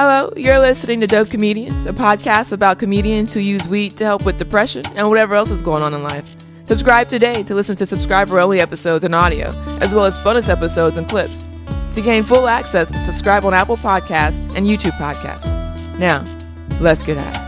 Hello, you're listening to Dope Comedians, a podcast about comedians who use weed to help with depression and whatever else is going on in life. Subscribe today to listen to subscriber only episodes and audio, as well as bonus episodes and clips. To gain full access, subscribe on Apple Podcasts and YouTube Podcasts. Now, let's get at it.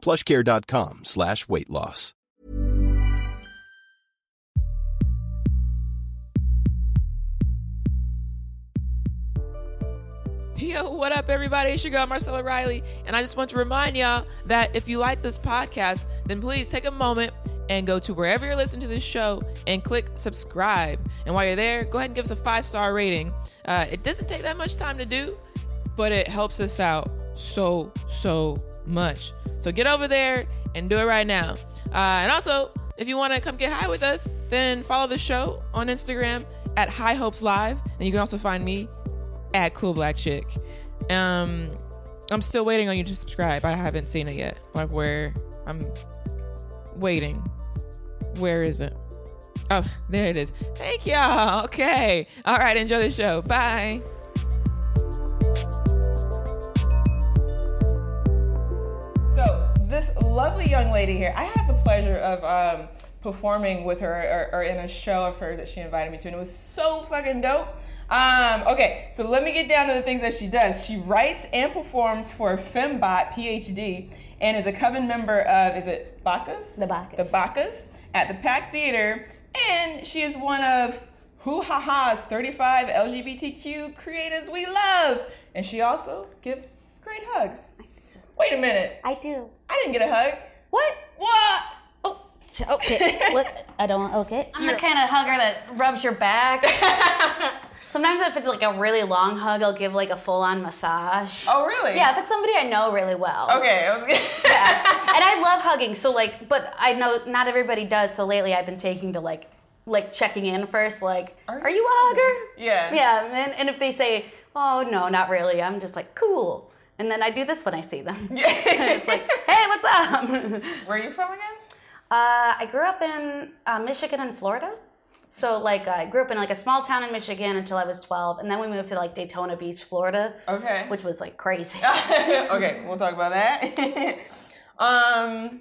plushcare.com slash weight loss. Yo, what up, everybody? It's your girl, Marcella Riley. And I just want to remind y'all that if you like this podcast, then please take a moment and go to wherever you're listening to this show and click subscribe. And while you're there, go ahead and give us a five star rating. Uh, it doesn't take that much time to do, but it helps us out so, so much. So get over there and do it right now. Uh, and also, if you want to come get high with us, then follow the show on Instagram at High Hopes Live. And you can also find me at Cool Black Chick. Um, I'm still waiting on you to subscribe. I haven't seen it yet. Like where I'm waiting. Where is it? Oh, there it is. Thank y'all. Okay. All right. Enjoy the show. Bye. This lovely young lady here, I had the pleasure of um, performing with her or, or in a show of hers that she invited me to, and it was so fucking dope. Um, okay, so let me get down to the things that she does. She writes and performs for Fembot PhD and is a coven member of, is it Bacchus? The Bacchus. The Bacchus at the Pack Theater. And she is one of Hoo Ha Ha's 35 LGBTQ creators we love. And she also gives great hugs. Wait a minute. I do. I didn't get a hug. What? What? Oh, okay. Look, I don't. Okay. I'm the kind of hugger that rubs your back. Sometimes if it's like a really long hug, I'll give like a full on massage. Oh, really? Yeah, if it's somebody I know really well. Okay. I was Yeah. and I love hugging, so like, but I know not everybody does. So lately, I've been taking to like, like checking in first, like, Are are, you you a hugger? Yeah. Yeah, and, and if they say, oh no, not really, I'm just like, cool. And then I do this when I see them. Yeah. it's like, hey, what's up? Where are you from again? Uh, I grew up in uh, Michigan and Florida. So like I grew up in like a small town in Michigan until I was 12, and then we moved to like Daytona Beach, Florida, Okay. which was like crazy. okay, we'll talk about that. um,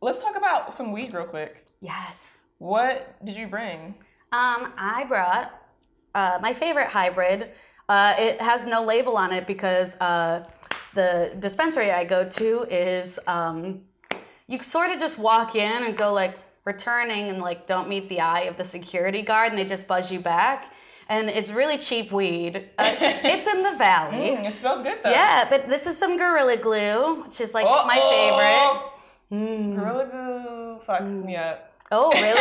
let's talk about some weed real quick. yes. What did you bring? Um, I brought uh, my favorite hybrid. Uh, it has no label on it because uh, the dispensary I go to is um, you sort of just walk in and go like returning and like don't meet the eye of the security guard and they just buzz you back. And it's really cheap weed. Uh, it's, in the valley. Mm, it smells good though. Yeah, but this is some Gorilla Glue, which is like Oh, my oh, favorite. Mm. Gorilla Glue fucks me up. Oh, really?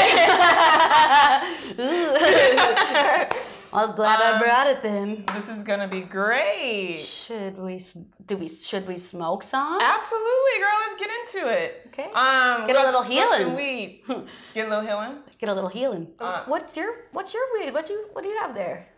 I'm glad Um, I brought it then. This is gonna be great. Should we do we should we smoke some? Absolutely, girl. Let's get into it. Okay. Um, Get a little have to smoke some healing. Weed. Get a little healing. Get a little healing. Uh, what's your what's your weed? What you what do you have there?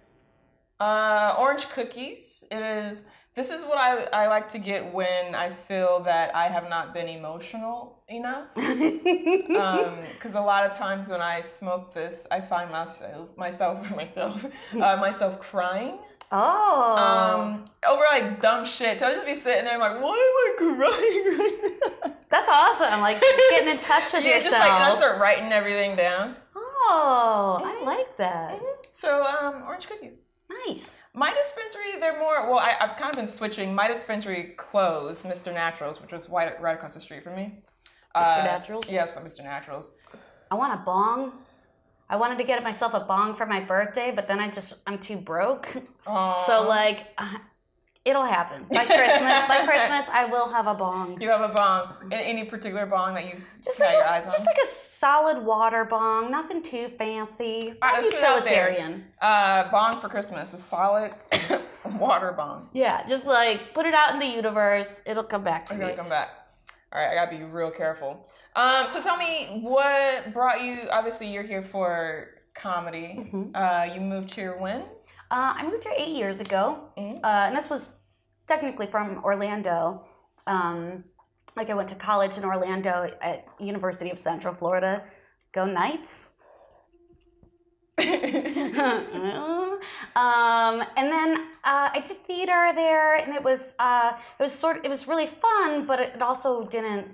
Uh, orange cookies. It is. This is what I, I like to get when I feel that I have not been emotional enough. Because a lot of times when I smoke this, I find myself myself myself uh, myself crying. Oh. Um, over like dumb shit. So I just be sitting there like, why am I crying right now? That's awesome. Like getting in touch with Yeah, yourself. just like I start writing everything down. oh, I like that. So, um, orange cookies. Nice. My dispensary, they're more. Well, I, I've kind of been switching. My dispensary closed, Mr. Naturals, which was right, right across the street from me. Mr. Naturals? Yeah, it's called Mr. Naturals. I want a bong. I wanted to get myself a bong for my birthday, but then I just I'm too broke. So like, uh, it'll happen by Christmas. by Christmas, I will have a bong. You have a bong. Any particular bong that you Just like your a, eyes on? just like a solid water bong, nothing too fancy. Right, let's put it out there. utilitarian. Uh, bong for Christmas, a solid water bong. Yeah, just like put it out in the universe. It'll come back to gonna come back. All right, I gotta be real careful. Um, so tell me what brought you. Obviously, you're here for comedy. Mm-hmm. Uh, you moved here when? Uh, I moved here eight years ago, Mm-hmm. uh, and this was technically from Orlando. Um, like I went to college in Orlando at University of Central Florida. Go Knights! um, and then uh, I did theater there, and it was uh, it was sort of, it was really fun, but it also didn't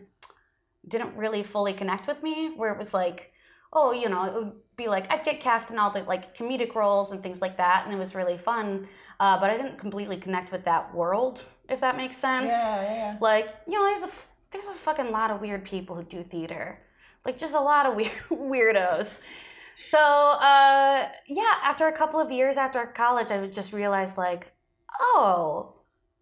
didn't really fully connect with me. Where it was like, oh, you know, it would be like I'd get cast in all the like comedic roles and things like that, and it was really fun. Uh, but I didn't completely connect with that world, if that makes sense. Yeah, yeah, yeah. Like you know, there's a there's a fucking lot of weird people who do theater, like just a lot of weird weirdos. So uh, yeah, after a couple of years after college, I would just realize like, oh,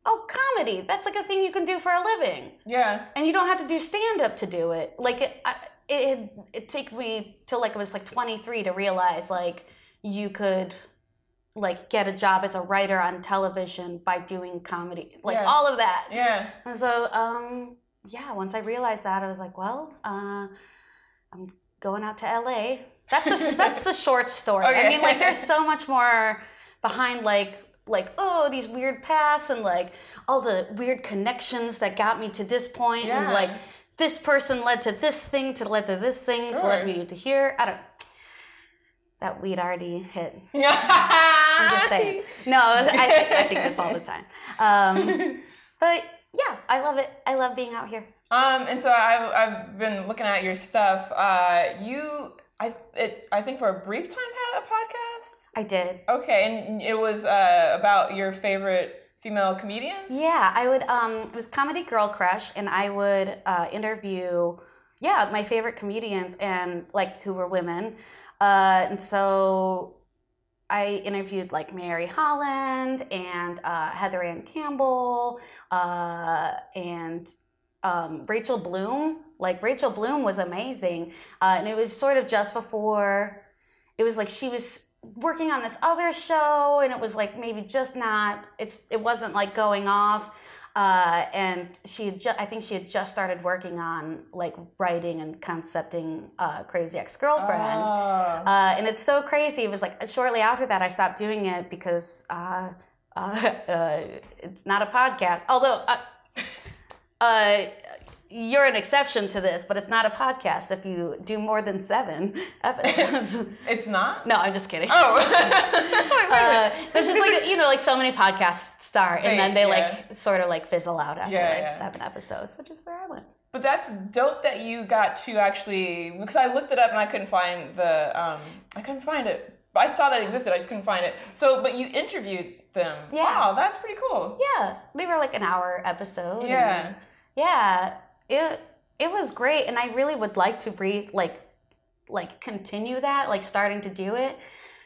oh, comedy. That's like a thing you can do for a living Yeah. and you don't have to do stand up to do it. Like it, I, it, it took me till like I was like 23 to realize like you could like get a job as a writer on television by doing comedy, like Yeah. all of that. Yeah. And so, um, yeah, once I realized that, I was like, well, uh, I'm going out to LA. That's the that's the short story. I mean, like, there's so much more behind, like, like oh, these weird paths and like all the weird connections that got me to this point, Yeah. and like this person led to this thing, to led to this thing, to Sure. led me to here. I don't. That weed already hit. I'm I'm just saying. No, I, I think this all the time. Um, but yeah, I love it. I love being out here. Um, and so I've, I've been looking at your stuff. Uh, you, I, it, I think for a brief time had a podcast. I did. Okay, and it was uh, about your favorite female comedians. Yeah, I would. Um, it was Comedy Girl Crush, and I would uh, interview, yeah, my favorite comedians and like who were women. Uh, and so I interviewed like Mary Holland and uh, Heather Anne Campbell uh, and um, Rachel Bloom. Like Rachel Bloom was amazing, uh, and it was sort of just before. It was like she was working on this other show, and it was like maybe just not. It's it wasn't like going off. Uh, and she had ju- I think she had just started working on like writing and concepting uh, Crazy Ex Girlfriend. Oh. Uh, and it's so crazy. It was like shortly after that I stopped doing it because uh, uh, uh, it's not a podcast. Although uh, uh, you're an exception to this, but it's not a podcast if you do more than seven episodes. It's not. no, I'm just kidding. Oh. Uh, this is like you know, like so many podcasts start and then they Yeah. like sort of like fizzle out after Yeah, like yeah. seven episodes, which is where I went. But that's dope that you got to actually because I looked it up and I couldn't find the um I couldn't find it. I saw that it existed, I just couldn't find it. So, but you interviewed them. Yeah. Wow, that's pretty cool. Yeah, they were like an hour episode. Yeah. yeah. It it was great, and I really would like to re like like continue that, like starting to do it.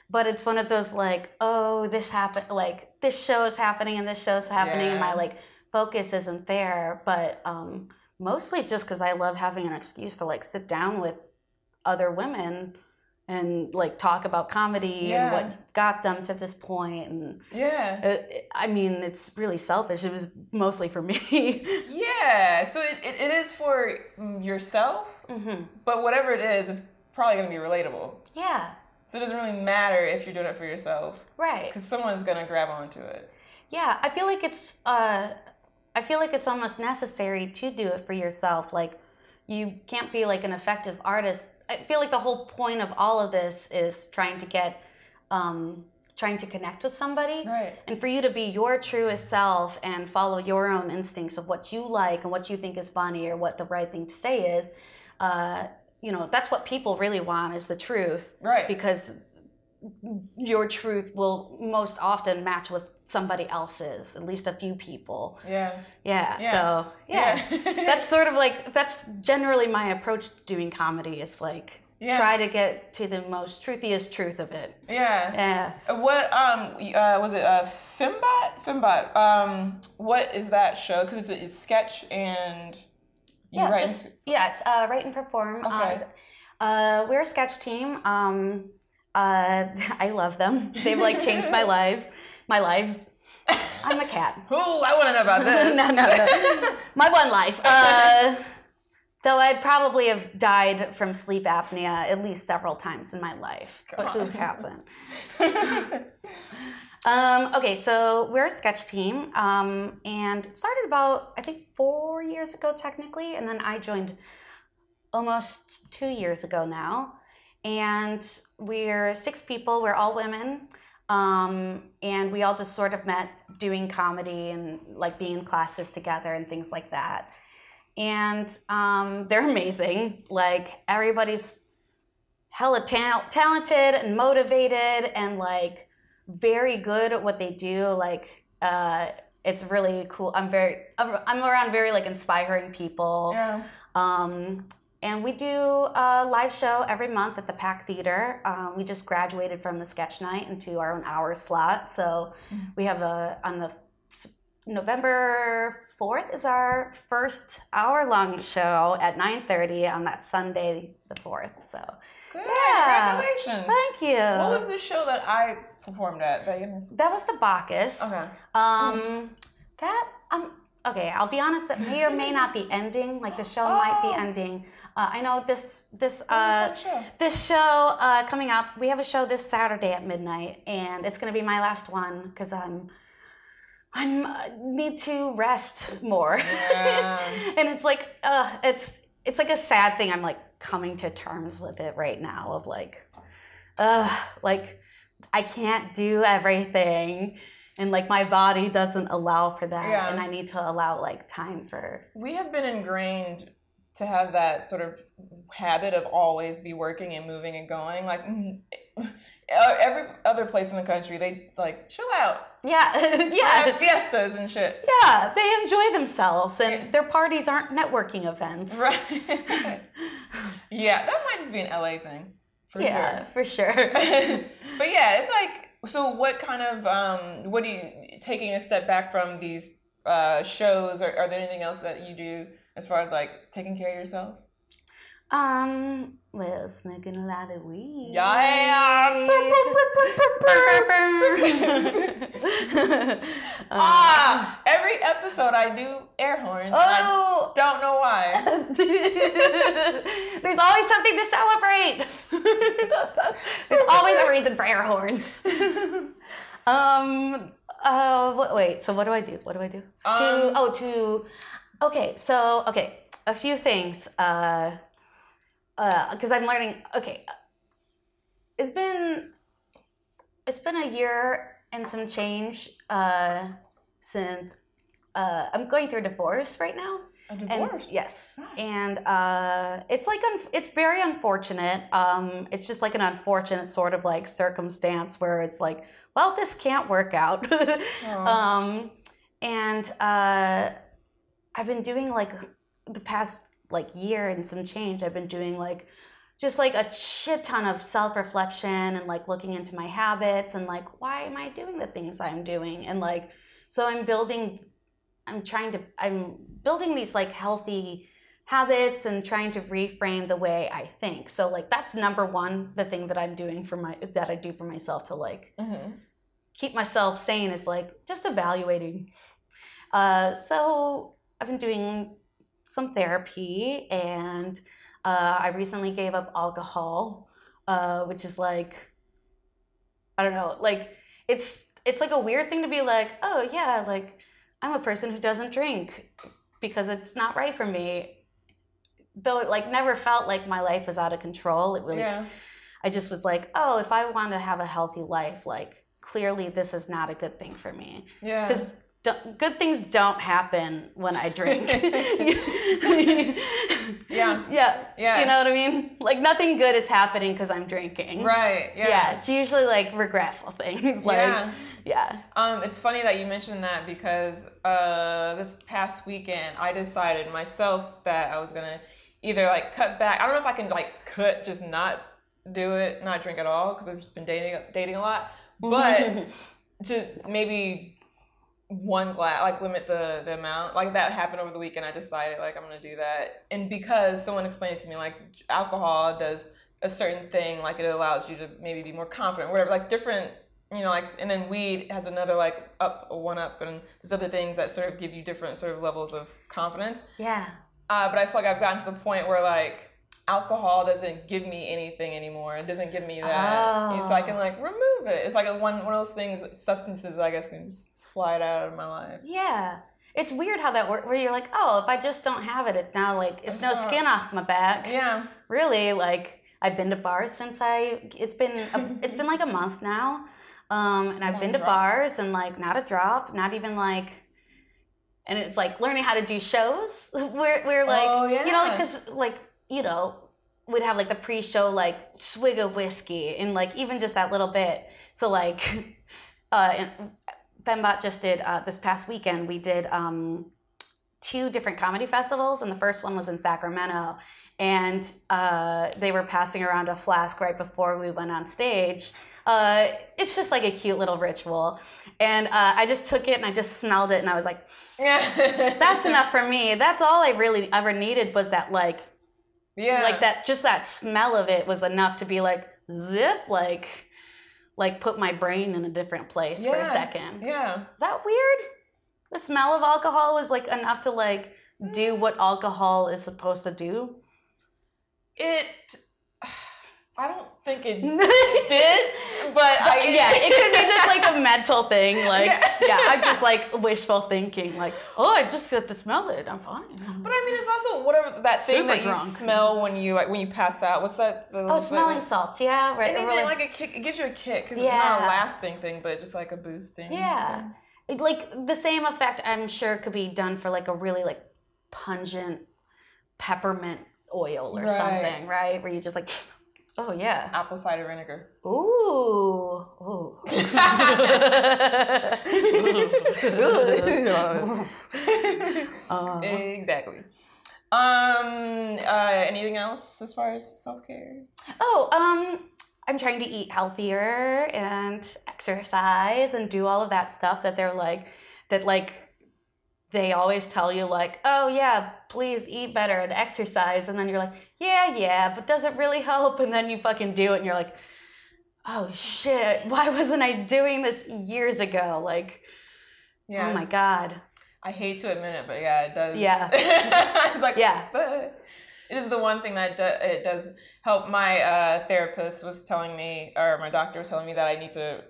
But it's one of those like, oh, this happened, like this show is happening and this show's happening, and my like focus isn't there. But um, mostly just because I love having an excuse to like sit down with other women and like talk about comedy Yeah. and what got them to this point and Yeah. uh, I mean, it's really selfish. It was mostly for me. Yeah. So it, it, it is for mm, yourself, hmm but whatever it is, it's probably going to be relatable. Yeah, So it doesn't really matter if you're doing it for yourself right. because someone's going to grab onto it. Yeah, I feel like it's. Uh, I feel like it's almost necessary to do it for yourself. Like, you can't be like an effective artist. I feel like the whole point of all of this is trying to get um, trying to connect with somebody. Right. And for you to be your truest self and follow your own instincts of what you like and what you think is funny or what the right thing to say is, uh, you know, that's what people really want is the truth. Right. Because your truth will most often match with somebody else's, at least a few people. Yeah. Yeah. Yeah. So yeah, Yeah. that's sort of like that's generally my approach to doing comedy. Is like Yeah. try to get to the most truthiest truth of it. Yeah. Yeah. Uh, What um uh, was it? Uh, Fembot. Fembot. Um, what is that show? Because it's a it's sketch and you Yeah. write- Just yeah. It's uh, write and perform. Okay. Uh, uh, we're a sketch team. Um, uh, I love them. They've like changed my lives. My lives. I'm a cat. Ooh, I want to know about this. no, no, no. My one life. Uh, though I'd probably have died from sleep apnea at least several times in my life. but who hasn't? um, okay, so we're a sketch team um, and started about, I think, four years ago, technically. And then I joined almost two years ago now. And we're six people, we're all women. Um, and we all just sort of met doing comedy and like being in classes together and things like that. And um, they're amazing. Like everybody's hella ta- talented and motivated and like very good at what they do. Like uh, it's really cool. I'm very I'm around very like inspiring people. Yeah. Um, and we do a live show every month at the Pack Theater. Um, we just graduated from the sketch night into our own hour slot. So we have a on the November fourth is our first hour long show at nine thirty on that Sunday the fourth. So Good. Yeah. Congratulations. thank you. What was the show that I performed at? That you- that was the Bacchus. Okay. Um, that um, okay. I'll be honest. That may or may not be ending. Like the show might be Oh. ending. Uh, I know this this uh, show. this show uh, coming up. We have a show this Saturday at midnight, and it's gonna be my last one because I'm I'm uh, need to rest more. Yeah. and it's like uh, it's it's like a sad thing. I'm like coming to terms with it right now. Of like, uh, like I can't do everything. And like my body doesn't allow for that, Yeah. and I need to allow like time for we have been ingrained to have that sort of habit of always be working and moving and going. Like mm, every other place in the country, they like chill out, yeah, yeah, fiestas and shit. yeah. They enjoy themselves, and their parties aren't networking events. Right. yeah, that might just be an LA thing. For Yeah, sure. for sure. but yeah, it's like so. What kind of um? What do you taking a step back from these uh, shows? Or are there anything else that you do as far as like taking care of yourself? um, well, smoking a lot of weed. Yeah. ah, every episode I do air horns. Oh. I don't know why. There's always something to celebrate. There's always a reason for air horns. um. Uh. Wait. So what do I do? What do I do? Um, to oh to. Okay. So okay. A few things. Uh. Uh. Because I'm learning. Okay. It's been. It's been a year and some change. Uh. Since. Uh. I'm going through a divorce right now. A And divorce. yes, and uh, it's like un- it's very unfortunate. Um, it's just like an unfortunate sort of like circumstance where it's like, well, this can't work out. um, and uh, I've been doing like the past like year and some change. I've been doing like just like a shit ton of self reflection and like looking into my habits and like why am I doing the things I'm doing and like so I'm building I'm trying to I'm building these like healthy habits and trying to reframe the way I think. So like that's number one, the thing that I'm doing for my that I do for myself to like hmm keep myself sane is like just evaluating. Uh, so I've been doing some therapy and uh, I recently gave up alcohol, uh, which is like I don't know, like it's it's like a weird thing to be like, oh yeah, like I'm a person who doesn't drink because it's not right for me. Though it like never felt like my life was out of control. It really Yeah. I just was like, oh, if I want to have a healthy life, like clearly this is not a good thing for me. Yeah. Because good things don't happen when I drink. Yeah. yeah. Yeah. You know what I mean? Like nothing good is happening because I'm drinking. Right. Yeah. Yeah. It's usually like regretful things. Like, Yeah. yeah. Um, it's funny that you mentioned that because uh, this past weekend I decided myself that I was gonna either like cut back. I don't know if I can like cut, just not do it, not drink at all because I've just been dating dating a lot, but just maybe one glass, like limit the the amount. Like that happened over the weekend. I decided like I'm gonna do that, and because someone explained it to me, like alcohol does a certain thing, like it allows you to maybe be more confident, whatever, like different. You know, like, and then weed has another like up, one up, and there's other things that sort of give you different sort of levels of confidence. Yeah. Uh, but I feel like I've gotten to the point where like alcohol doesn't give me anything anymore. It doesn't give me that, Oh. so I can like remove it. It's like a one one of those things, substances I guess can just slide out of my life. Yeah. It's weird how that works, where you're like, oh, if I just don't have it, it's now like, it's no skin off my back. Yeah, Really, like, I've been to bars since I, it's been, a, it's been like a month now. Um, and I've Not been to drop. bars and like, not a drop, not even like, and it's like learning how to do shows where, where like, Oh, yeah. you know, because like, you know, we'd have like the pre-show like swig of whiskey and like even just that little bit. So like, uh, Fembot just did uh, this past weekend. We did um, two different comedy festivals, and the first one was in Sacramento. And uh, they were passing around a flask right before we went on stage. Uh, it's just like a cute little ritual. And uh, I just took it and I just smelled it, and I was like, "That's enough for me. That's all I really ever needed was that like Yeah, like that just that smell of it was enough to be like zip like like put my brain in a different place for a second. Yeah, is that weird? The smell of alcohol was like enough to like do mm. what alcohol is supposed to do? It. I don't think it did, but I yeah it could be just like a mental thing like Yeah. yeah, i'm just like wishful thinking like oh i just get to smell it i'm fine But I mean, it's also whatever that thing Super that you smell when you like when you pass out. What's that? The, oh smelling salts yeah right Anything really- like a kick. It gives you a kick because it's not a lasting thing, but just like a boosting. Yeah. It- Like the same effect I'm sure could be done for like a really like pungent peppermint oil or Right. something, right? Where you just like oh yeah. Apple cider vinegar. Ooh. Ooh. Uh, Exactly. Um. Uh. Anything else as far as self care? oh, um I'm trying to eat healthier and exercise and do all of that stuff that they're like that like they always tell you like, "Oh yeah, please eat better and exercise." And then you're like, "Yeah, yeah, but does it really help?" And then you fucking do it and you're like, "Oh shit, why wasn't I doing this years ago?" Like, Yeah. oh my god. I hate to admit it, but yeah, it does. Yeah. it's like Yeah. but it is the one thing that do, it does help. My uh, therapist was telling me, or my doctor was telling me that I need to.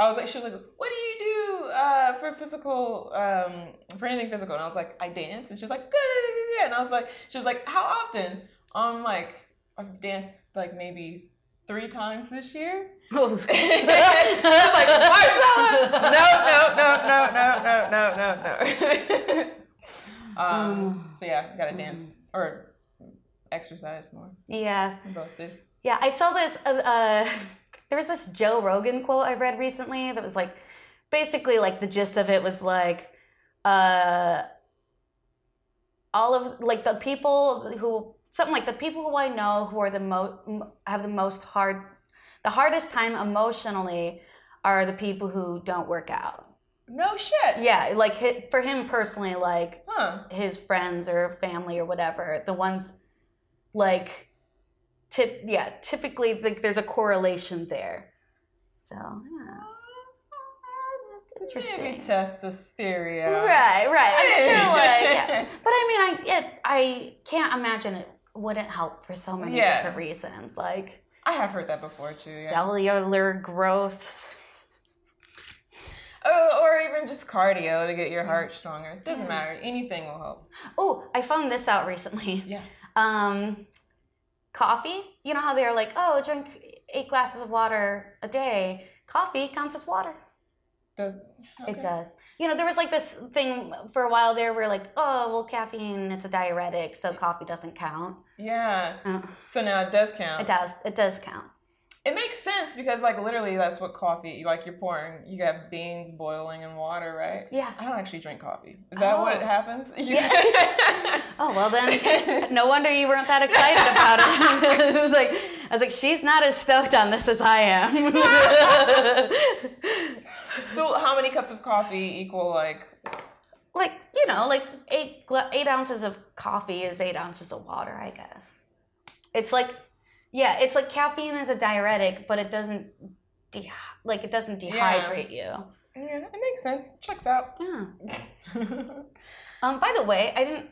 I was like, she was like, "What do you do uh, for physical, um, for anything physical?" And I was like, "I dance." And she was like, "Good." And I was like, she was like, "How often?" I'm like, I've danced like maybe three times this year. I was like, Marcella! No, no, no, no, no, no, no, no, um, mm. so yeah, gotta mm. dance or exercise more. Yeah. We both do. Yeah, I saw this. Uh, uh, there was this Joe Rogan quote I read recently that was like, basically, like the gist of it was like, uh, all of like the people who something like the people who I know who are the most have the most hard, the hardest time emotionally are the people who don't work out. No shit. Yeah, like for him personally, like Huh. his friends or family or whatever the ones like tip yeah typically like there's a correlation there so yeah that's interesting Maybe test this theory out. right right i'm sure like yeah. but i mean i it, i can't imagine it wouldn't help for so many Yeah. different reasons like I have heard that before too. Yeah. cellular growth Oh, or even just cardio to get your heart stronger. It doesn't matter. Anything will help. oh i found this out recently Yeah. um coffee you know how they're like oh drink eight glasses of water a day coffee counts as water. Does It does. You know, there was like this thing for a while there where like, oh, well, caffeine, it's a diuretic, so coffee doesn't count. Yeah. Uh, So now it does count. it does. It does count. It makes sense because like literally that's what coffee like you're pouring you got beans boiling in water, right? Yeah. I don't actually drink coffee. Is that what it Oh. happens? Oh well, then no wonder you weren't that excited about it. it was like I was like, she's not as stoked on this as I am. so how many cups of coffee equal like like you know, like eight eight ounces of coffee is eight ounces of water, I guess. It's like, yeah, it's like caffeine is a diuretic, but it doesn't de- like it doesn't dehydrate you. Yeah, it makes sense. Checks out. Yeah. Um, by the way, I didn't.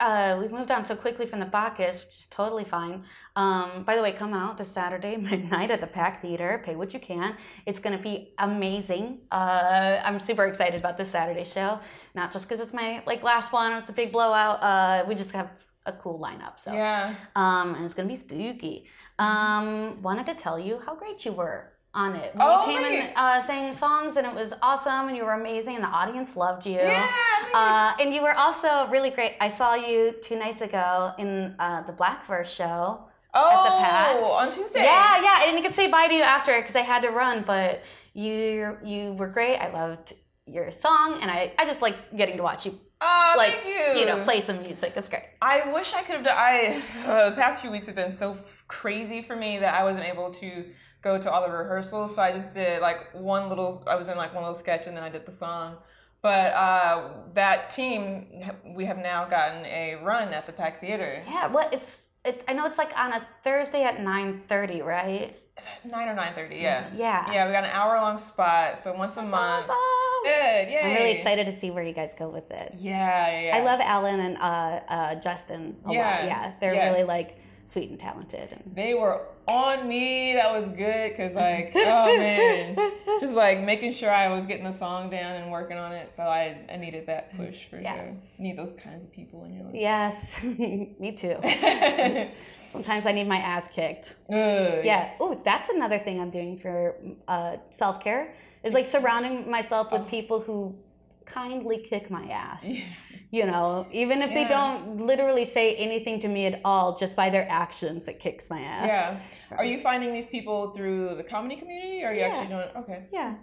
Uh, we've moved on so quickly from the Bacchus, which is totally fine. Um, by the way, come out this Saturday midnight at the Pack Theater. Pay what you can. It's going to be amazing. Uh, I'm super excited about this Saturday show. Not just because it's my like last one. It's a big blowout. Uh, we just have a cool lineup. So Yeah. um, and it's gonna be spooky. Um, wanted to tell you how great you were on it. When Oh, you came thank and uh, sang songs, and it was awesome, and you were amazing, and the audience loved you. Yeah, Uh, and you were also really great. I saw you two nights ago in uh, the Blackverse show. Oh, the pad. on Tuesday. Yeah, yeah. I didn't get to say bye to you after because I had to run, but you you were great. I loved your song, and I, I just like getting to watch you Oh, like thank you. know play some music. That's great. I wish I could have done. I uh, the past few weeks have been so crazy for me that I wasn't able to go to all the rehearsals. So I just did like one little. I was in like one little sketch, and then I did the song. But uh, that team, we have now gotten a run at the Pack Theater. Yeah, well, it's it, I know it's like on a Thursday at nine thirty, right? Nine or nine thirty, yeah. Yeah. Yeah, we got an hour long spot, so once a month. Awesome. Good, yay. I'm really excited to see where you guys go with it. Yeah, yeah, yeah. I love Alan and uh, uh, Justin a Yeah, lot. Yeah, they're yeah. really like sweet and talented. And they were on me. That was good because, like, oh man, just like making sure I was getting the song down and working on it. So I, I needed that push for Yeah. sure. Need those kinds of people in your life. yes, me too. Sometimes I need my ass kicked. Ugh. Yeah. Oh, that's another thing I'm doing for uh, self care is like surrounding myself Oh. with people who kindly kick my ass. You know, even if they don't literally say anything to me at all, just by their actions, it kicks my ass. Yeah. Are you finding these people through the comedy community? Or are you Yeah. actually doing okay? Yeah.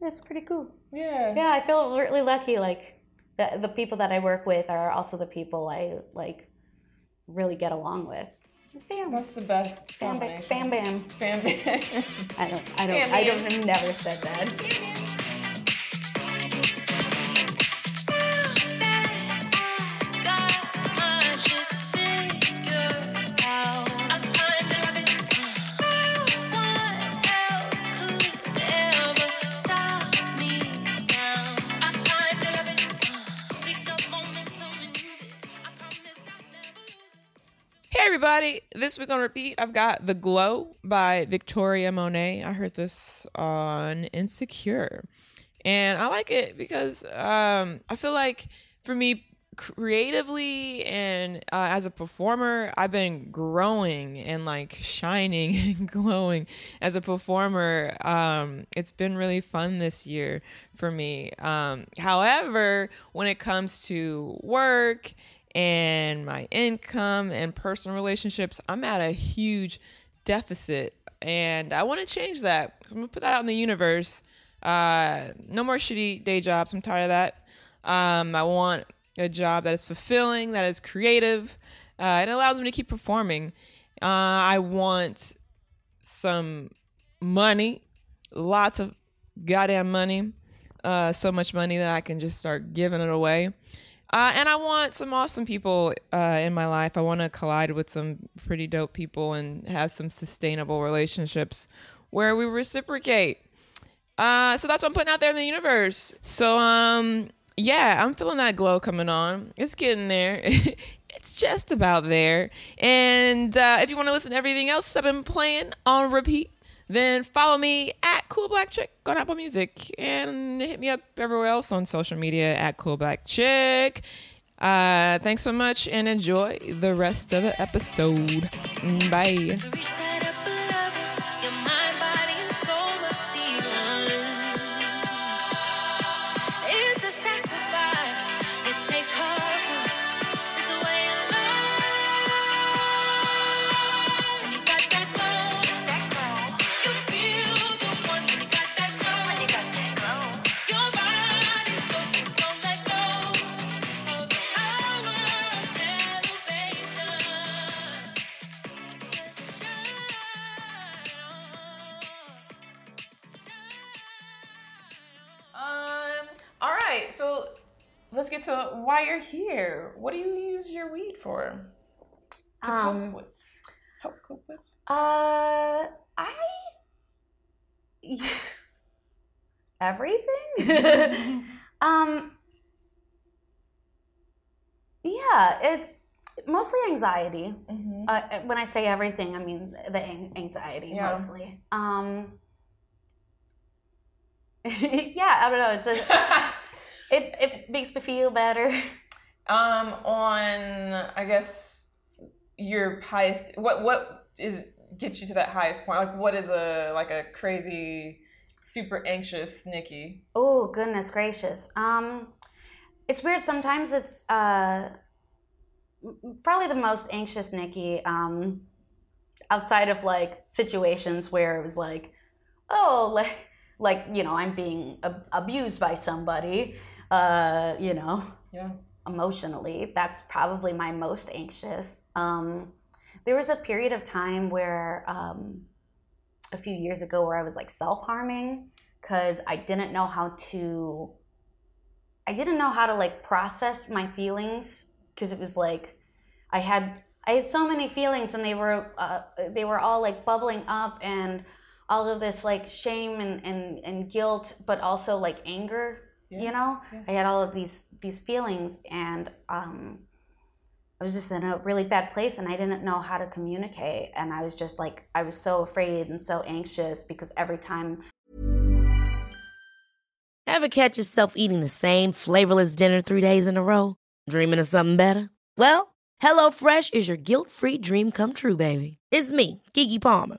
That's pretty cool. Yeah. Yeah, I feel really lucky. Like the the people that I work with are also the people I like really get along with. Fam. That's the best Fam bam. Fam bam. Fam bam. I don't. I don't. Fam I don't. Never said that. Everybody, this week on repeat, I've got The Glow by Victoria Monet. I heard this on Insecure. And I like it because um, I feel like for me, creatively and uh, as a performer, I've been growing and like shining and glowing as a performer. Um, it's been really fun this year for me. Um, however, when it comes to work and my income and personal relationships, I'm at a huge deficit. And I want to change that. I'm going to put that out in the universe. Uh, no more shitty day jobs. I'm tired of that. Um, I want a job that is fulfilling, that is creative, uh, and allows me to keep performing. Uh, I want some money, lots of goddamn money, uh, so much money that I can just start giving it away. Uh, and I want some awesome people uh, in my life. I want to collide with some pretty dope people and have some sustainable relationships where we reciprocate. Uh, so that's what I'm putting out there in the universe. So um, yeah, I'm feeling that glow coming on. It's getting there. it's just about there. And uh, if you want to listen to everything else I've been playing on repeat, then follow me at Cool Black Chick on Apple Music and hit me up everywhere else on social media at Cool Black Chick. Uh, thanks so much and enjoy the rest of the episode. Bye. Let's get to why you're here. What do you use your weed for? To Um, cope with? Help cope with? Uh, I everything. um, yeah, it's mostly anxiety. Mm-hmm. Uh, when I say everything, I mean the an- anxiety Yeah. mostly. Um, yeah, I don't know. It's a it it makes me feel better. um, on I guess your highest. What what is gets you to that highest point? Like, what is a like a crazy, super anxious Nicky? Oh goodness gracious. Um, it's weird. Sometimes it's uh, probably the most anxious Nicky. Um, outside of like situations where it was like, oh, like like you know I'm being ab- abused by somebody. Uh, you know, Yeah. emotionally. That's probably my most anxious. Um, there was a period of time where um, a few years ago where I was like self harming because I didn't know how to. I didn't know how to like process my feelings because it was like I had I had so many feelings and they were uh, they were all like bubbling up and all of this like shame and, and, and guilt but also like anger you know i had all of these these feelings and um i was just in a really bad place and i didn't know how to communicate and i was just like i was so afraid and so anxious because every time Ever catch yourself eating the same flavorless dinner three days in a row? Dreaming of something better? Well, HelloFresh is your guilt free dream come true, baby. It's me, Keke Palmer.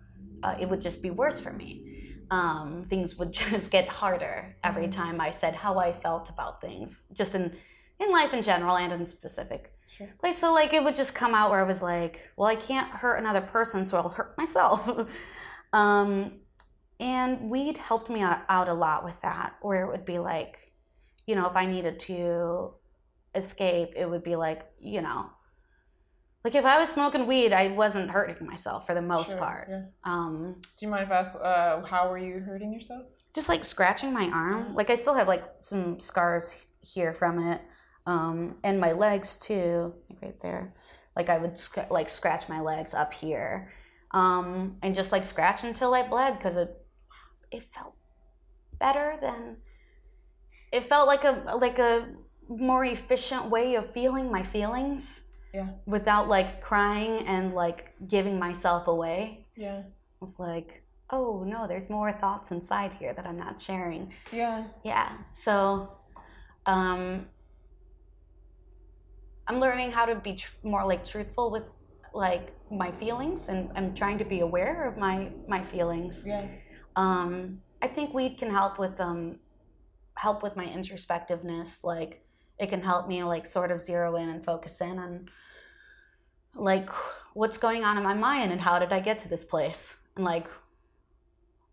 uh, it would just be worse for me. Um, things would just get harder every time I said how I felt about things, just in in life in general and in specific. Like so, like it would just come out where I was like, well, I can't hurt another person, so I'll hurt myself. um, and weed helped me out, out a lot with that, where it would be like, you know, if I needed to escape, it would be like, you know, like if I was smoking weed, I wasn't hurting myself for the most Sure, part. yeah. Um, Do you mind if I ask, uh, how were you hurting yourself? just like scratching my arm. Like I still have like some scars here from it, um, and my legs too, like right there. Like I would sc- like scratch my legs up here, um, and just like scratch until I bled because it it felt better than it felt like a like a more efficient way of feeling my feelings Yeah. without like crying and like giving myself away Yeah. of like oh no there's more thoughts inside here that i'm not sharing Yeah. yeah so um i'm learning how to be tr- more like truthful with like my feelings and I'm trying to be aware of my my feelings. Yeah. Um, I think weed can help with um help with my introspectiveness. Like it can help me like sort of zero in and focus in on like what's going on in my mind and how did I get to this place and like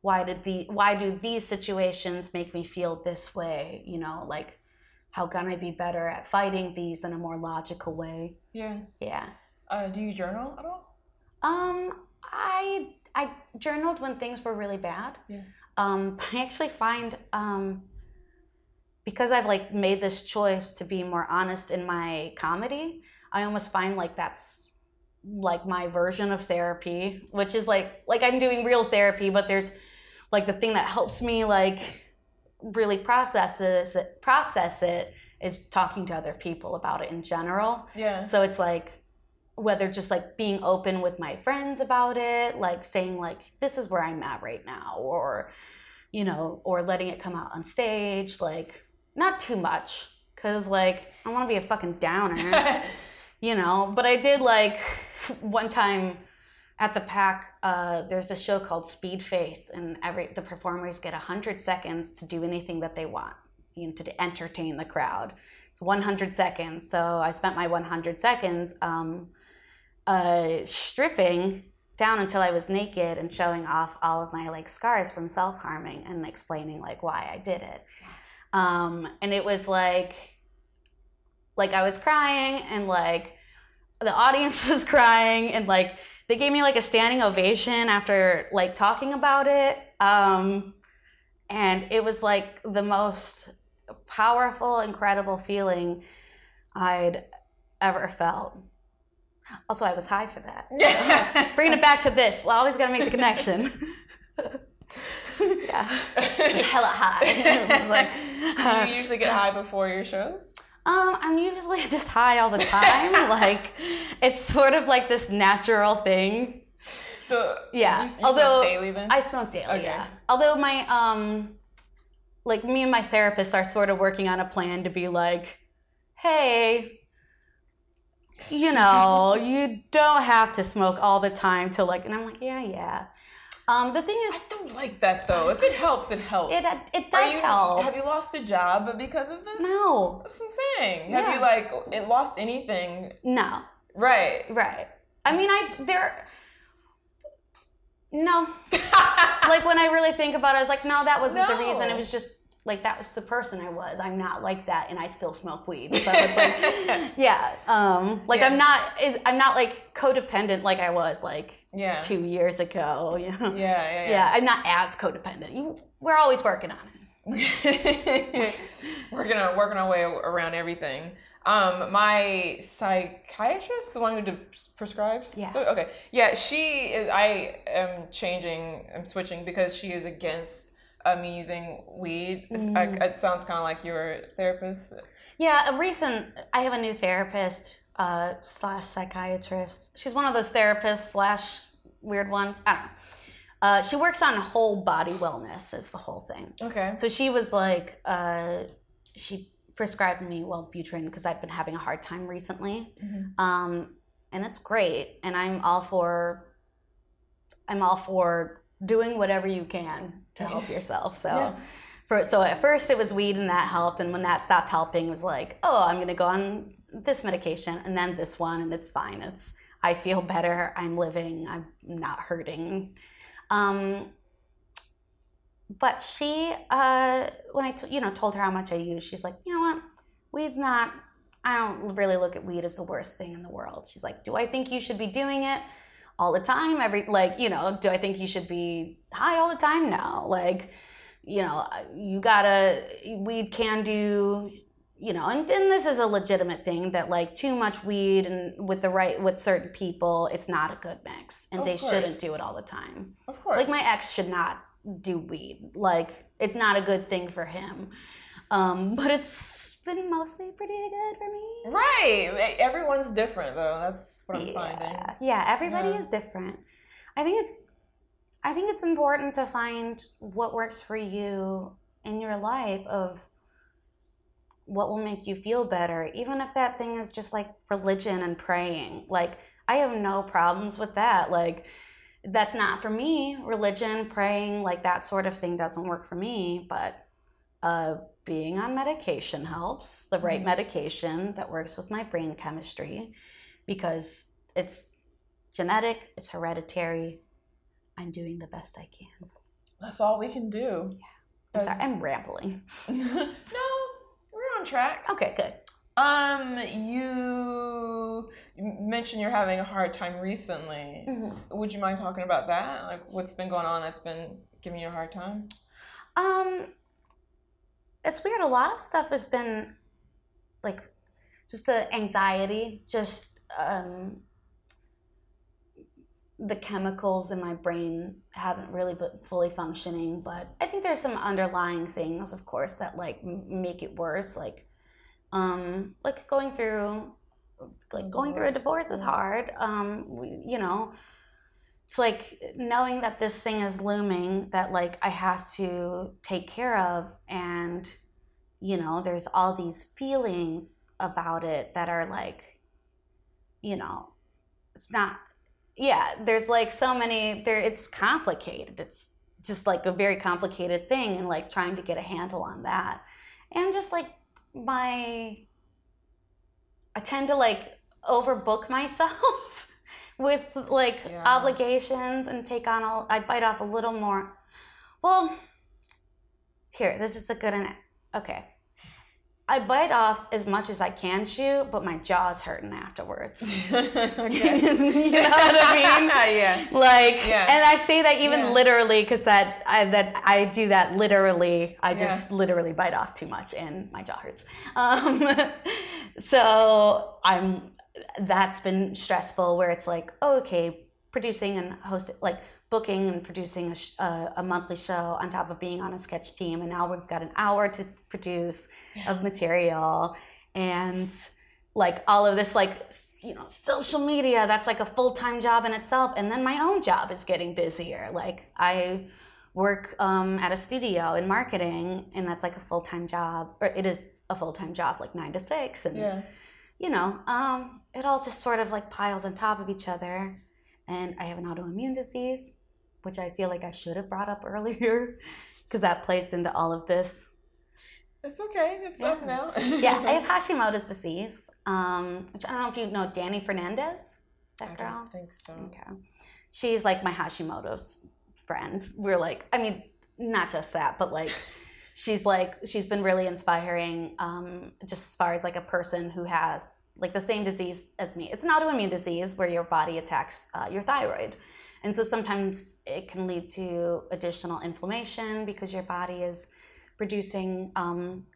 why did the why do these situations make me feel this way? You know, like how can I be better at fighting these in a more logical way? Yeah. Yeah. Uh, do you journal at all? Um, I I journaled when things were really bad. Yeah. Um, I actually find um, because I've like made this choice to be more honest in my comedy, I almost find like that's like my version of therapy, which is like like I'm doing real therapy, but there's like the thing that helps me like really processes it, process it is talking to other people about it in general. Yeah. So it's like whether just like being open with my friends about it, like saying like this is where I'm at right now or you know, or letting it come out on stage, like not too much cuz like I want to be a fucking downer. you know, but I did like one time at the pack uh, there's a show called speed face and every the performers get 100 seconds to do anything that they want you know, to entertain the crowd. It's 100 seconds so i spent my 100 seconds um, uh, stripping down until i was naked and showing off all of my like scars from self-harming and explaining like why i did it um, and it was like like i was crying and like the audience was crying and like they gave me like a standing ovation after like talking about it. Um, and it was like the most powerful incredible feeling i'd ever felt. Also i was high for that. Yeah. bringing it back to this always gotta make the connection yeah hella high like do you usually get high before your shows um, I'm usually just high all the time. like, it's sort of like this natural thing. So yeah, you, you although smoke daily then I smoke daily. Okay. Yeah. Although my um, like me and my therapist are sort of working on a plan to be like, hey, you know, you don't have to smoke all the time to like, and I'm like, yeah, yeah. Um, the thing is, I don't like that though. If it helps, it helps. it it does you- help. Have you lost a job because of this? no, That's what I'm saying. Have Yeah. you like it lost anything? no. Right. Right. I mean, I've there. No. like when I really think about it, I was like, no, that wasn't the reason. It was just like that was the person I was. I'm not like that, and I still smoke weed. So it's like, yeah. Um, like Yeah. I'm not. Is I'm not like codependent like I was like Yeah. two years ago. You know? Yeah, yeah, yeah. Yeah. I'm not as codependent. You, we're always working on it. we're gonna working our way around everything. Um, my psychiatrist, the one who de- prescribes. Yeah. Oh, Okay. Yeah, she is. I am changing. I'm switching because she is against me using weed. It's- I, Mm. it sounds kind of like your therapist. Yeah, a recent. I have a new therapist uh, slash psychiatrist. She's one of those therapists slash weird ones. I don't know. Uh, she works on whole body wellness. Is the whole thing. Okay. So she was like, uh, she prescribed me Wellbutrin because I'd been having a hard time recently, um, and it's great. And I'm all for, I'm all for doing whatever you can to help yourself. So. For, so at first it was weed and that helped. And when that stopped helping it was like oh i'm going to go on this medication and then this one and it's fine. It's i feel better. I'm living. I'm not hurting. Um, but she uh, when i t- you know told her how much i use she's like you know what? Weed's not i don't really look at weed as the worst thing in the world. She's like do i think you should be doing it all the time every like you know do i think you should be high all the time? No. Like you know you gotta weed can do you know and, and this is a legitimate thing that like too much weed and with the right with certain people it's not a good mix and Of they shouldn't do it all the time. Of course. like my ex should not do weed. Like it's not a good thing for him um but it's been mostly pretty good for me Right. Everyone's different though. That's what I'm yeah. finding. Yeah, everybody Yeah. is different. I think it's I think it's important to find what works for you in your life of what will make you feel better, even if that thing is just like religion and praying. Like I have no problems with that. Like, that's not for me. Religion, praying, like that sort of thing doesn't work for me. But uh, being on medication helps, the right medication that works with my brain chemistry, because it's genetic, it's hereditary. I'm doing the best I can. That's all we can do. I'm sorry, I'm rambling. no, we're on track. Okay, good. Um, you mentioned you're having a hard time recently. Mm-hmm. Would you mind talking about that? Like, what's been going on that's been giving you a hard time? Um, it's weird. A lot of stuff has been like just the anxiety, just um, the chemicals in my brain haven't really been fully functioning. But I think there's some underlying things, of course, that like make it worse. Like, um, like going through, like going through a divorce is hard. Um, we, you know, it's like knowing that this thing is looming that like I have to take care of and you know there's all these feelings about it that are like you know it's not yeah there's like so many there it's complicated. It's just like a very complicated thing and like trying to get a handle on that. And just like my I tend to like overbook myself with like Yeah. obligations and take on all i bite off a little more. Well, here, this is a good an okay. I bite off as much as I can chew, but my jaw's hurting afterwards. you know what I mean? yeah. Like, Yeah. and I say that even Yeah. literally because that I that I do that literally. I just literally bite off too much, and my jaw hurts. Um, so I'm that's been stressful. Where it's like, oh, okay, producing and hosting, like booking and producing a, sh- uh, a monthly show on top of being on a sketch team, and now we've got an hour to produce of material, and like all of this like you know social media that's like a full-time job in itself. And then my own job is getting busier. Like i work um, at a studio in marketing and that's like a full-time job or it is a full-time job like nine to six. And Yeah. You know um, it all just sort of like piles on top of each other and i have an autoimmune disease which i feel like i should have brought up earlier because that plays into all of this It's okay. It's up now. yeah, I have Hashimoto's disease, um, which I don't know if you know Danny Fernandez. That I girl. don't think so. Okay. She's like my Hashimoto's friend. We're like, I mean, not just that, but like, she's like, she's been really inspiring, um, just as far as like a person who has like the same disease as me. It's an autoimmune disease where your body attacks uh, your thyroid. And so sometimes it can lead to additional inflammation because your body is producing um,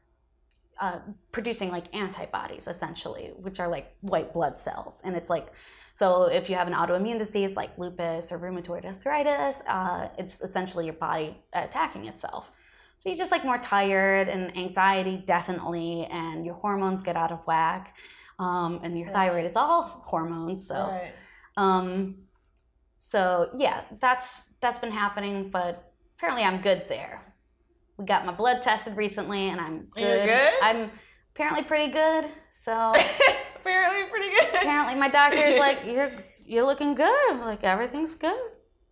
uh, producing like antibodies essentially, which are like white blood cells. And it's like, so if you have an autoimmune disease like lupus or rheumatoid arthritis, uh, it's essentially your body attacking itself. So you're just like more tired and anxiety, definitely, and your hormones get out of whack. Um, and your thyroid, it's all hormones. So, Right. um, so yeah, that's that's been happening, but apparently I'm good there. We got my blood tested recently, and I'm good. You're good? I'm apparently pretty good. So Apparently, pretty good. apparently my doctor's like, "You're you're looking good. Like everything's good."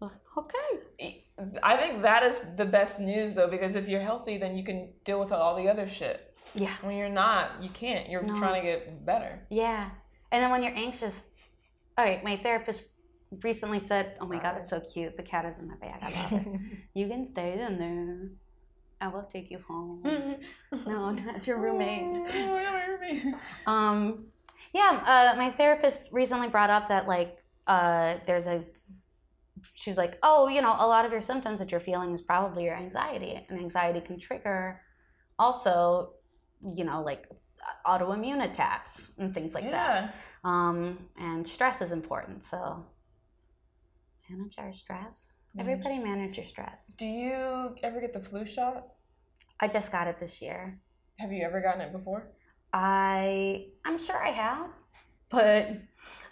I'm like, okay. I think that is the best news though, because if you're healthy, then you can deal with all the other shit. Yeah. When you're not, you can't. You're No. trying to get better. Yeah. And then when you're anxious, all right, my therapist recently said, Oh my God, it's so cute. The cat is in my bag. I love it. you can stay in there. I will take you home. no, not your roommate. Um, yeah, uh, my therapist recently brought up that, like, uh, there's a, she's like, oh, you know, a lot of your symptoms that you're feeling is probably your anxiety. And anxiety can trigger also, you know, like autoimmune attacks and things like that. Um, and stress is important. So manage our stress. Everybody manage your stress. Do you ever get the flu shot? I just got it this year. Have you ever gotten it before? I I'm sure I have, but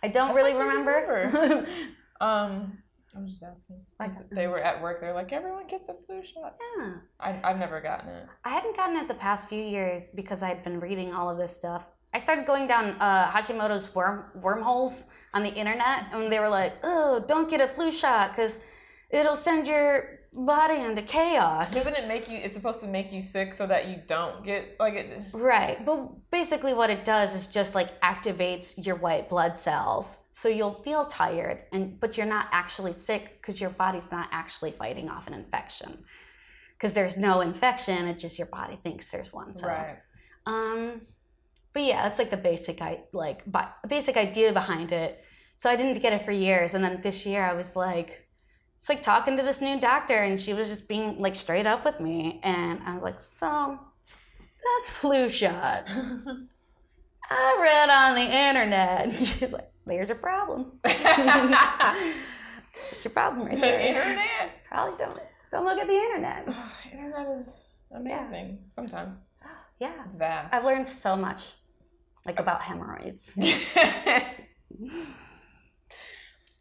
I don't I really you remember. Um, I'm just asking. 'Cause They were at work. They're like, everyone get the flu shot. yeah. I, I've never gotten it. I hadn't gotten it the past few years because I'd been reading all of this stuff I started going down uh, Hashimoto's worm wormholes on the internet, and they were like, "Oh, don't get a flu shot because it'll send your body into chaos." Doesn't it make you? It's supposed to make you sick so that you don't get like it. Right, but basically, what it does is just like activates your white blood cells, so you'll feel tired, and but you're not actually sick because your body's not actually fighting off an infection. Because there's no infection, it's just your body thinks there's one. So. Right. Um, but yeah, that's like the basic I like bi- basic idea behind it. So I didn't get it for years, and then this year I was like, it's like talking to this new doctor, and she was just being like straight up with me, and I was like, so that's flu shot. I read on the internet. She's like, there's a problem. What's your problem right there? internet. Probably don't don't look at the internet. Internet is amazing. Sometimes Yeah, it's vast. I've learned so much, like about hemorrhoids.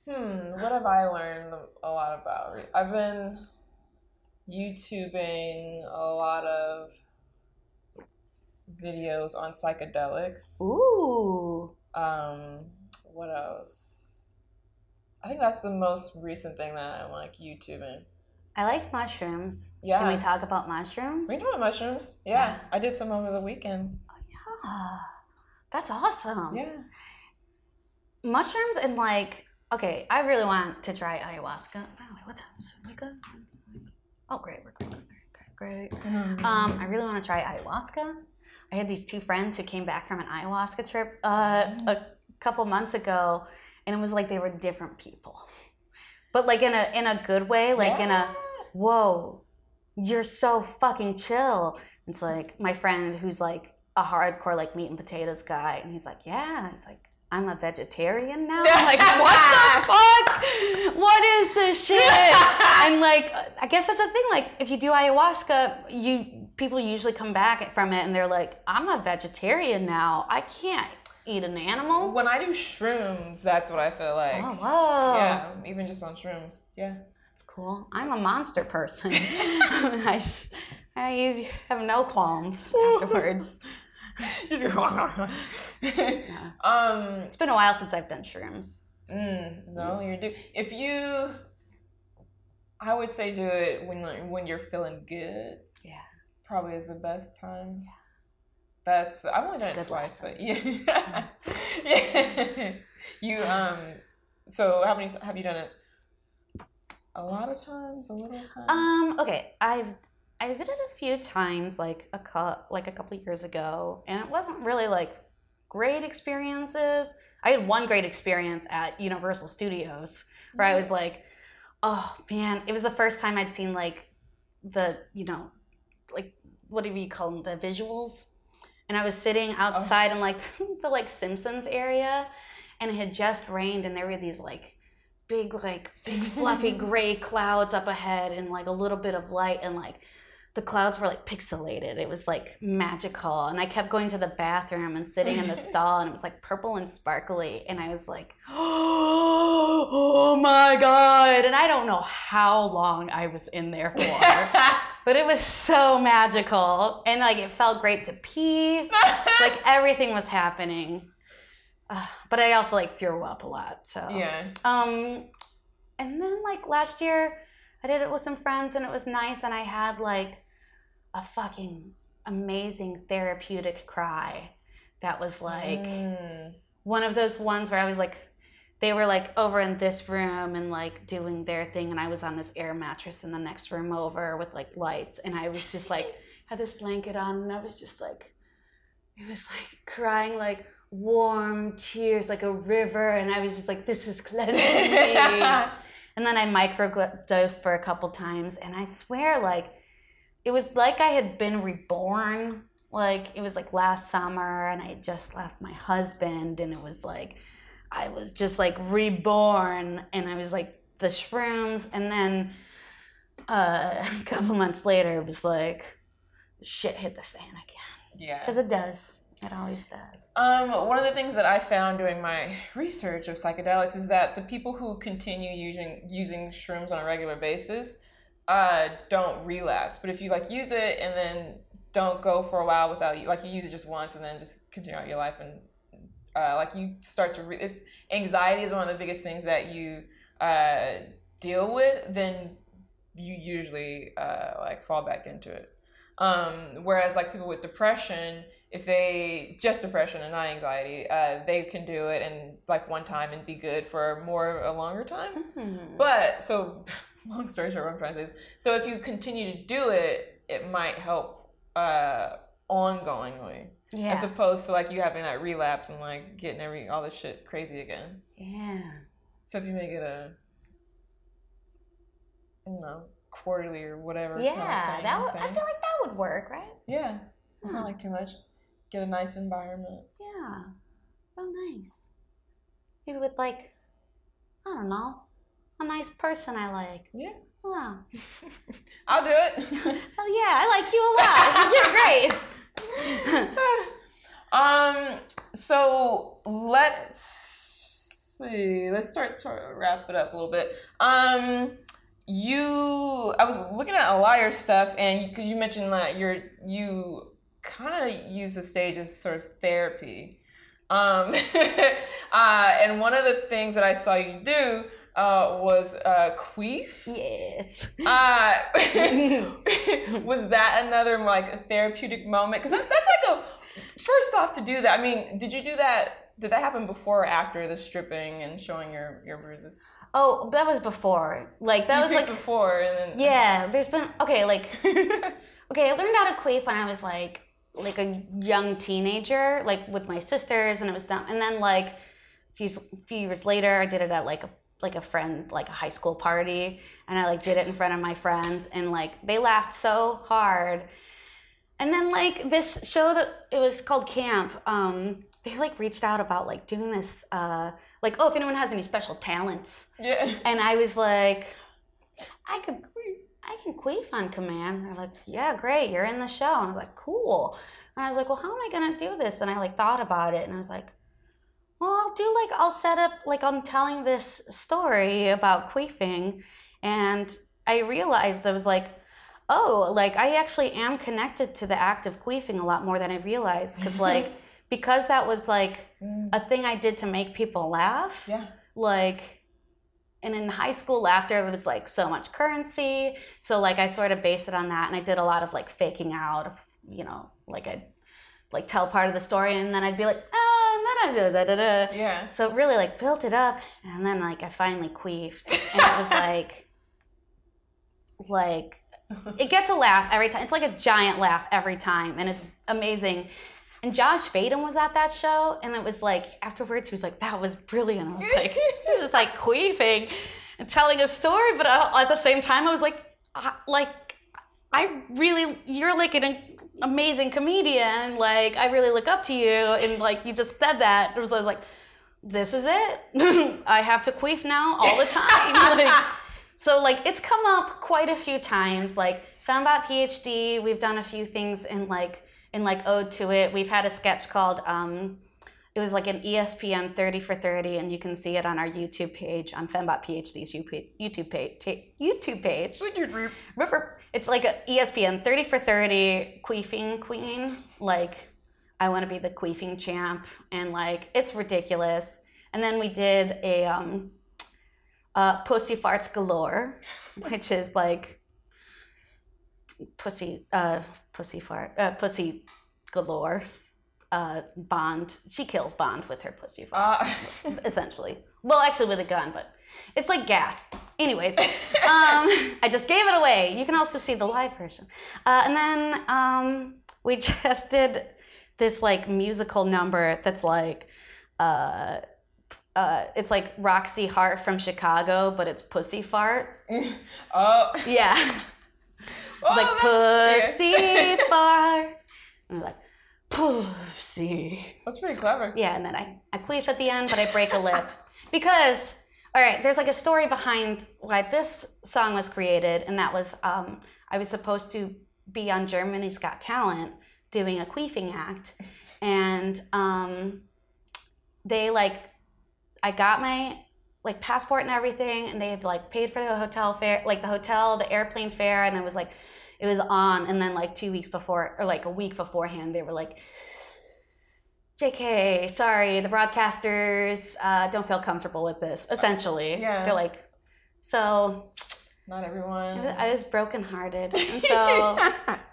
Hmm, what have I learned a lot about? I've been YouTubing a lot of videos on psychedelics. Ooh. Um, what else? I think that's the most recent thing that I'm like YouTubing. I like mushrooms. Yeah. Can we talk about mushrooms? We know about mushrooms. Yeah, I did some over the weekend. Yeah. that's awesome. Yeah. Mushrooms and like, okay, I really want to try ayahuasca. By the way, what time is it? We good? Oh, great. We're good. Great, great. Um, I really want to try ayahuasca. I had these two friends who came back from an ayahuasca trip uh, a couple months ago, and it was like they were different people, but like in a in a good way, like in a whoa, you're so fucking chill. It's like my friend who's like a hardcore like meat and potatoes guy, and he's like, yeah, he's like. I'm a vegetarian now. I'm like, what the fuck? What is this shit? and like, I guess that's the thing. Like, if you do ayahuasca, you people usually come back from it and they're like, I'm a vegetarian now. I can't eat an animal. When I do shrooms, that's what I feel like. Oh, whoa. Yeah, even just on shrooms. Yeah. That's cool. I'm a monster person. i have no qualms afterwards. You just go, um, It's been a while since I've done shrooms. mm, no, you're do. If you, I would say do it when when you're feeling good. Yeah. Probably is the best time. Yeah. That's I've only done It's it twice, lesson. but yeah. yeah. You um. So how many have you done it? A lot of times, a little times. Um. Okay. I've I did it a few times, like a cou- like a couple years ago, and it wasn't really like great experiences. I had one great experience at Universal Studios where I was like, oh man, it was the first time I'd seen like the you know like whatever you call them the visuals, and I was sitting oh. outside in like the like Simpsons area, and it had just rained, and there were these like big like big fluffy gray clouds up ahead and like a little bit of light and like the clouds were like pixelated. It was like magical. And i kept going to the bathroom and sitting in the stall and it was like purple and sparkly. And i was like oh my god. And i don't know how long i was in there for but it was so magical. And like it felt great to pee. Like everything was happening. Uh, but i also like threw up a lot so. Yeah. um, and then like last year, I did it with some friends and it was nice, and I had like a fucking amazing therapeutic cry that was like Mm. one of those ones where I was like, they were like over in this room and like doing their thing, and I was on this air mattress in the next room over with like lights, and I was just like had this blanket on, and I was just like, it was like crying like warm tears like a river, and I was just like, this is cleansing me. and then I microdosed for a couple times, and I swear like it was like I had been reborn. Like it was like last summer, and I had just left my husband, and it was like I was just like reborn, and I was like the shrooms, and then uh, a couple months later, it was like shit hit the fan again Yeah. because it does. It always does. Um, one of the things that I found doing my research of psychedelics is that the people who continue using using shrooms on a regular basis uh, don't relapse. But if you like use it and then don't go for a while without you like you use it just once and then just continue out your life and uh, like you start to re- if anxiety is one of the biggest things that you uh, deal with then you usually uh, like fall back into it. Um, whereas like people with depression if they just depression and not anxiety uh, they can do it and like one time and be good for more a longer time. But so long story short what i'm trying to say is so if you continue to do it it might help uh ongoingly Yeah. as opposed to like you having that relapse and like getting every all this shit crazy again yeah. so if you make it a you know quarterly or whatever kind of Yeah. That would, I feel like that would work, right? yeah it's not like too much get a nice environment Yeah. Oh, nice. Maybe with like, I don't know, a nice person I like. yeah Yeah. i'll do it Oh yeah, I like you a lot. You're great. Um. So let's see. Let's start sort of wrap it up a little bit. Um. You, I was looking at a liar stuff, and because you mentioned that you're you kind of use the stage as sort of therapy. Um. uh, and one of the things that I saw you do uh, was uh, queef. Yes. Uh, was that another like a therapeutic moment? Because that's, that's like a first off to do that. I mean, did you do that? Did that happen before or after the stripping and showing your your bruises? Oh, that was before. Like that You was like before, and then Yeah, there's been okay, like okay, I learned how to queef when I was like like a young teenager, like with my sisters, and it was dumb. And then like a few few years later, I did it at like a like a friend like a high school party, and I like did it in front of my friends, and like they laughed so hard. And then like this show that it was called Camp, um, they like reached out about like doing this, uh, like oh if anyone has any special talents, yeah. and I was like, I could, I can queef on command. They're like, yeah, great, you're in the show. And I was like, cool. And I was like, well, how am I gonna do this? And I like thought about it, and I was like, well, I'll do like I'll set up like I'm telling this story about queefing, and I realized I was like, oh, like I actually am connected to the act of queefing a lot more than I realized, because like because that was like a thing I did to make people laugh Yeah. like and in high school laughter was like so much currency so like i sort of based it on that and i did a lot of like faking out of you know like i'd like tell part of the story and then i'd be like ah da, da, da, da, da. Yeah. so it really like built it up and then like i finally queefed and it was like like it gets a laugh every time it's like a giant laugh every time and it's amazing and Josh Fadem was at that show, and it was like afterwards he was like, "That was brilliant." I was like, "This is like queefing and telling a story," but I, at the same time, I was like, I, "Like, I really, you're like an amazing comedian. Like, I really look up to you, and like you just said that." It was, I was like, "This is it. I have to queef now all the time." like, so like it's come up quite a few times. Like Fembot PhD, we've done a few things in like in like ode to it. We've had a sketch called um, it was like an ESPN 30 for 30, and you can see it on our YouTube page on Fembot PhD's YouTube page. YouTube page. It's like a ESPN 30 for 30 queefing queen. Like, I want to be the queefing champ, and like it's ridiculous. And then we did a um, uh, pussy farts galore, which is like pussy uh, pussy fart uh, pussy galore. Uh, Bond. She kills Bond with her pussy farts, essentially. Well, actually, with a gun, but it's like gas. Anyways, um, I just gave it away. You can also see the live version. Uh, and then um, we just did this like musical number that's like, uh, uh, it's like Roxie Hart from Chicago, but it's pussy farts. Oh. Yeah. It's Oh, like pussy fart. And I'm like, pussy. That's pretty clever. Yeah, and then I, I queef at the end, but I break a lip. Because, all right, there's like a story behind why this song was created, and that was um, I was supposed to be on Germany's Got Talent doing a queefing act. And um, they like, I got my like passport and everything, and they had like paid for the hotel fare, like the hotel, the airplane fare, and I was like, it was on, and then like two weeks before, or like a week beforehand, they were like, "JK, sorry, the broadcasters uh, don't feel comfortable with this." Essentially, Yeah. they're like, so Not I everyone. was, I was brokenhearted, and so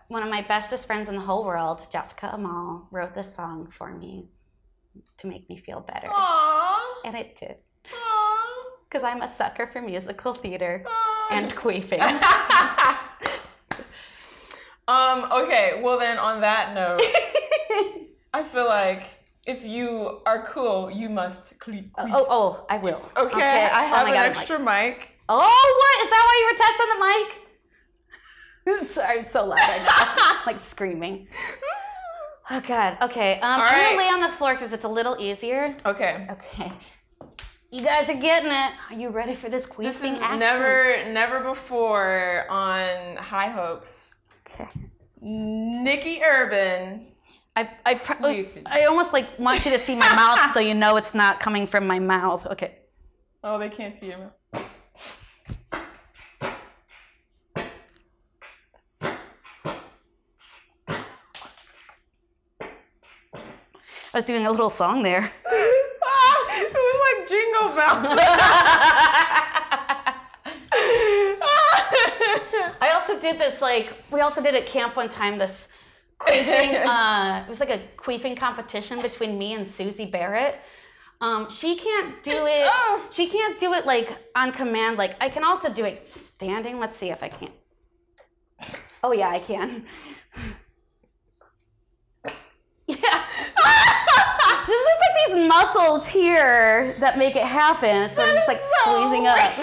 one of my bestest friends in the whole world, Jessica Amal, wrote this song for me to make me feel better, Aww. and it did. Aww. Because I'm a sucker for musical theater and queefing. Um, okay, well then on that note, I feel like if you are cool, you must oh, queef. oh, I will. okay, I Oh have my an God, extra mic. Oh, what? Is that why you were testing the mic? Sorry, I'm so loud right now. like screaming. Oh, God. Okay. Um, I'm right. going to lay on the floor because it's a little easier. Okay. Okay. You guys are getting it. Are you ready for this queefing This is action? never never before on High Hopes. Okay. Nicky Urban. I, I, pr- I almost like want you to see my mouth so you know it's not coming from my mouth. Okay. Oh, they can't see him. I was doing a little song there. Ah, it was like jingle bells. I also did this like we also did at camp one time this queefing uh it was like a queefing competition between me and Susie Barrett. Um, she can't do it Oh. she can't do it like on command like I can also do it standing. Let's see if I can. Oh yeah, I can. Yeah. this is like these muscles here that make it happen. So it's just like squeezing up. How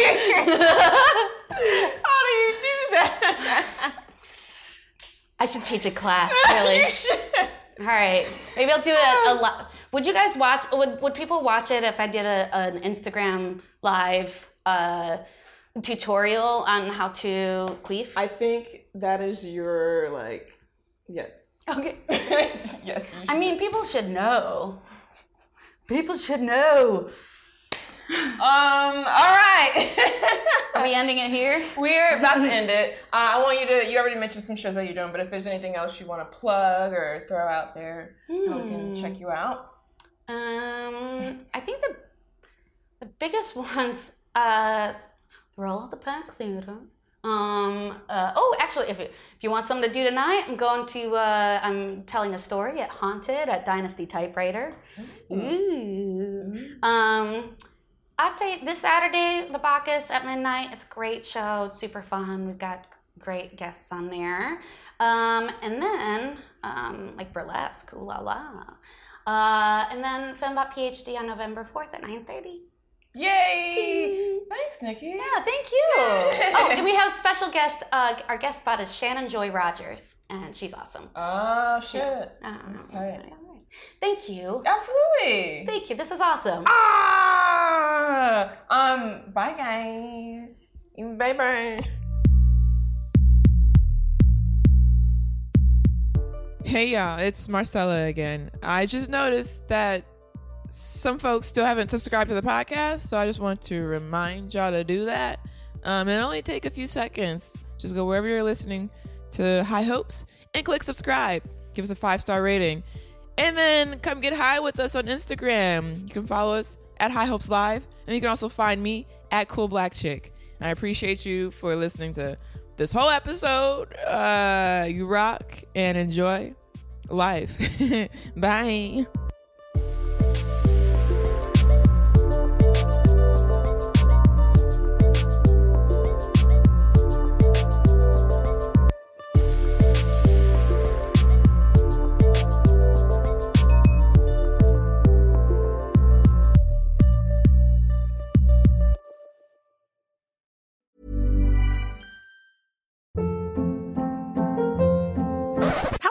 do you do that? I should teach a class, really. All right, maybe I'll do it a lot. Would you guys watch? Would Would people watch it if I did a, an Instagram live uh, tutorial on how to queef? I think that is your like yes. okay. yes. I mean, people should know. People should know. Um. All right. Are we ending it here? We're about to end it. Uh, I want you to. You already mentioned some shows that you're doing, but if there's anything else you want to plug or throw out there, how we can check you out. Um, I think the the biggest ones. Uh, roll out the pack theater. Um. Uh, oh, actually, if you, if you want something to do tonight, I'm going to. Uh, I'm telling a story at Haunted at Dynasty Typewriter. Ooh. Um. I'd say this Saturday, the Bacchus at midnight. It's a great show. It's super fun. We've got great guests on there. Um, and then, um, like burlesque, ooh la la. Uh, and then Fembot PhD on November 4th at 9.30. Yay! Thanks, Nicky. Yeah, thank you. oh, and we have special guest. Uh, our guest spot is Shannon Joy Rogers, and she's awesome. Oh shit! All right. Thank you. Absolutely. Thank you. This is awesome. Ah. Um. Bye, guys. Bye, bye. Hey y'all, it's Marcella again. I just noticed that some folks still haven't subscribed to the podcast, so I just want to remind y'all to do that. Um, it only take a few seconds. Just go wherever you're listening to High Hopes and click subscribe. Give us a five star rating, and then come get high with us on Instagram. You can follow us at High Hopes Live, and you can also find me at Cool Black Chick. And I appreciate you for listening to this whole episode. Uh, you rock and enjoy life. Bye.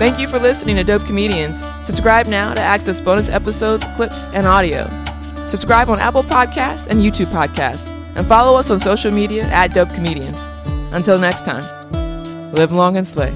Thank you for listening to Dope Comedians. Subscribe now to access bonus episodes, clips, and audio. Subscribe on Apple Podcasts and YouTube Podcasts, and follow us on social media at Dope Comedians. Until next time, live long and slay.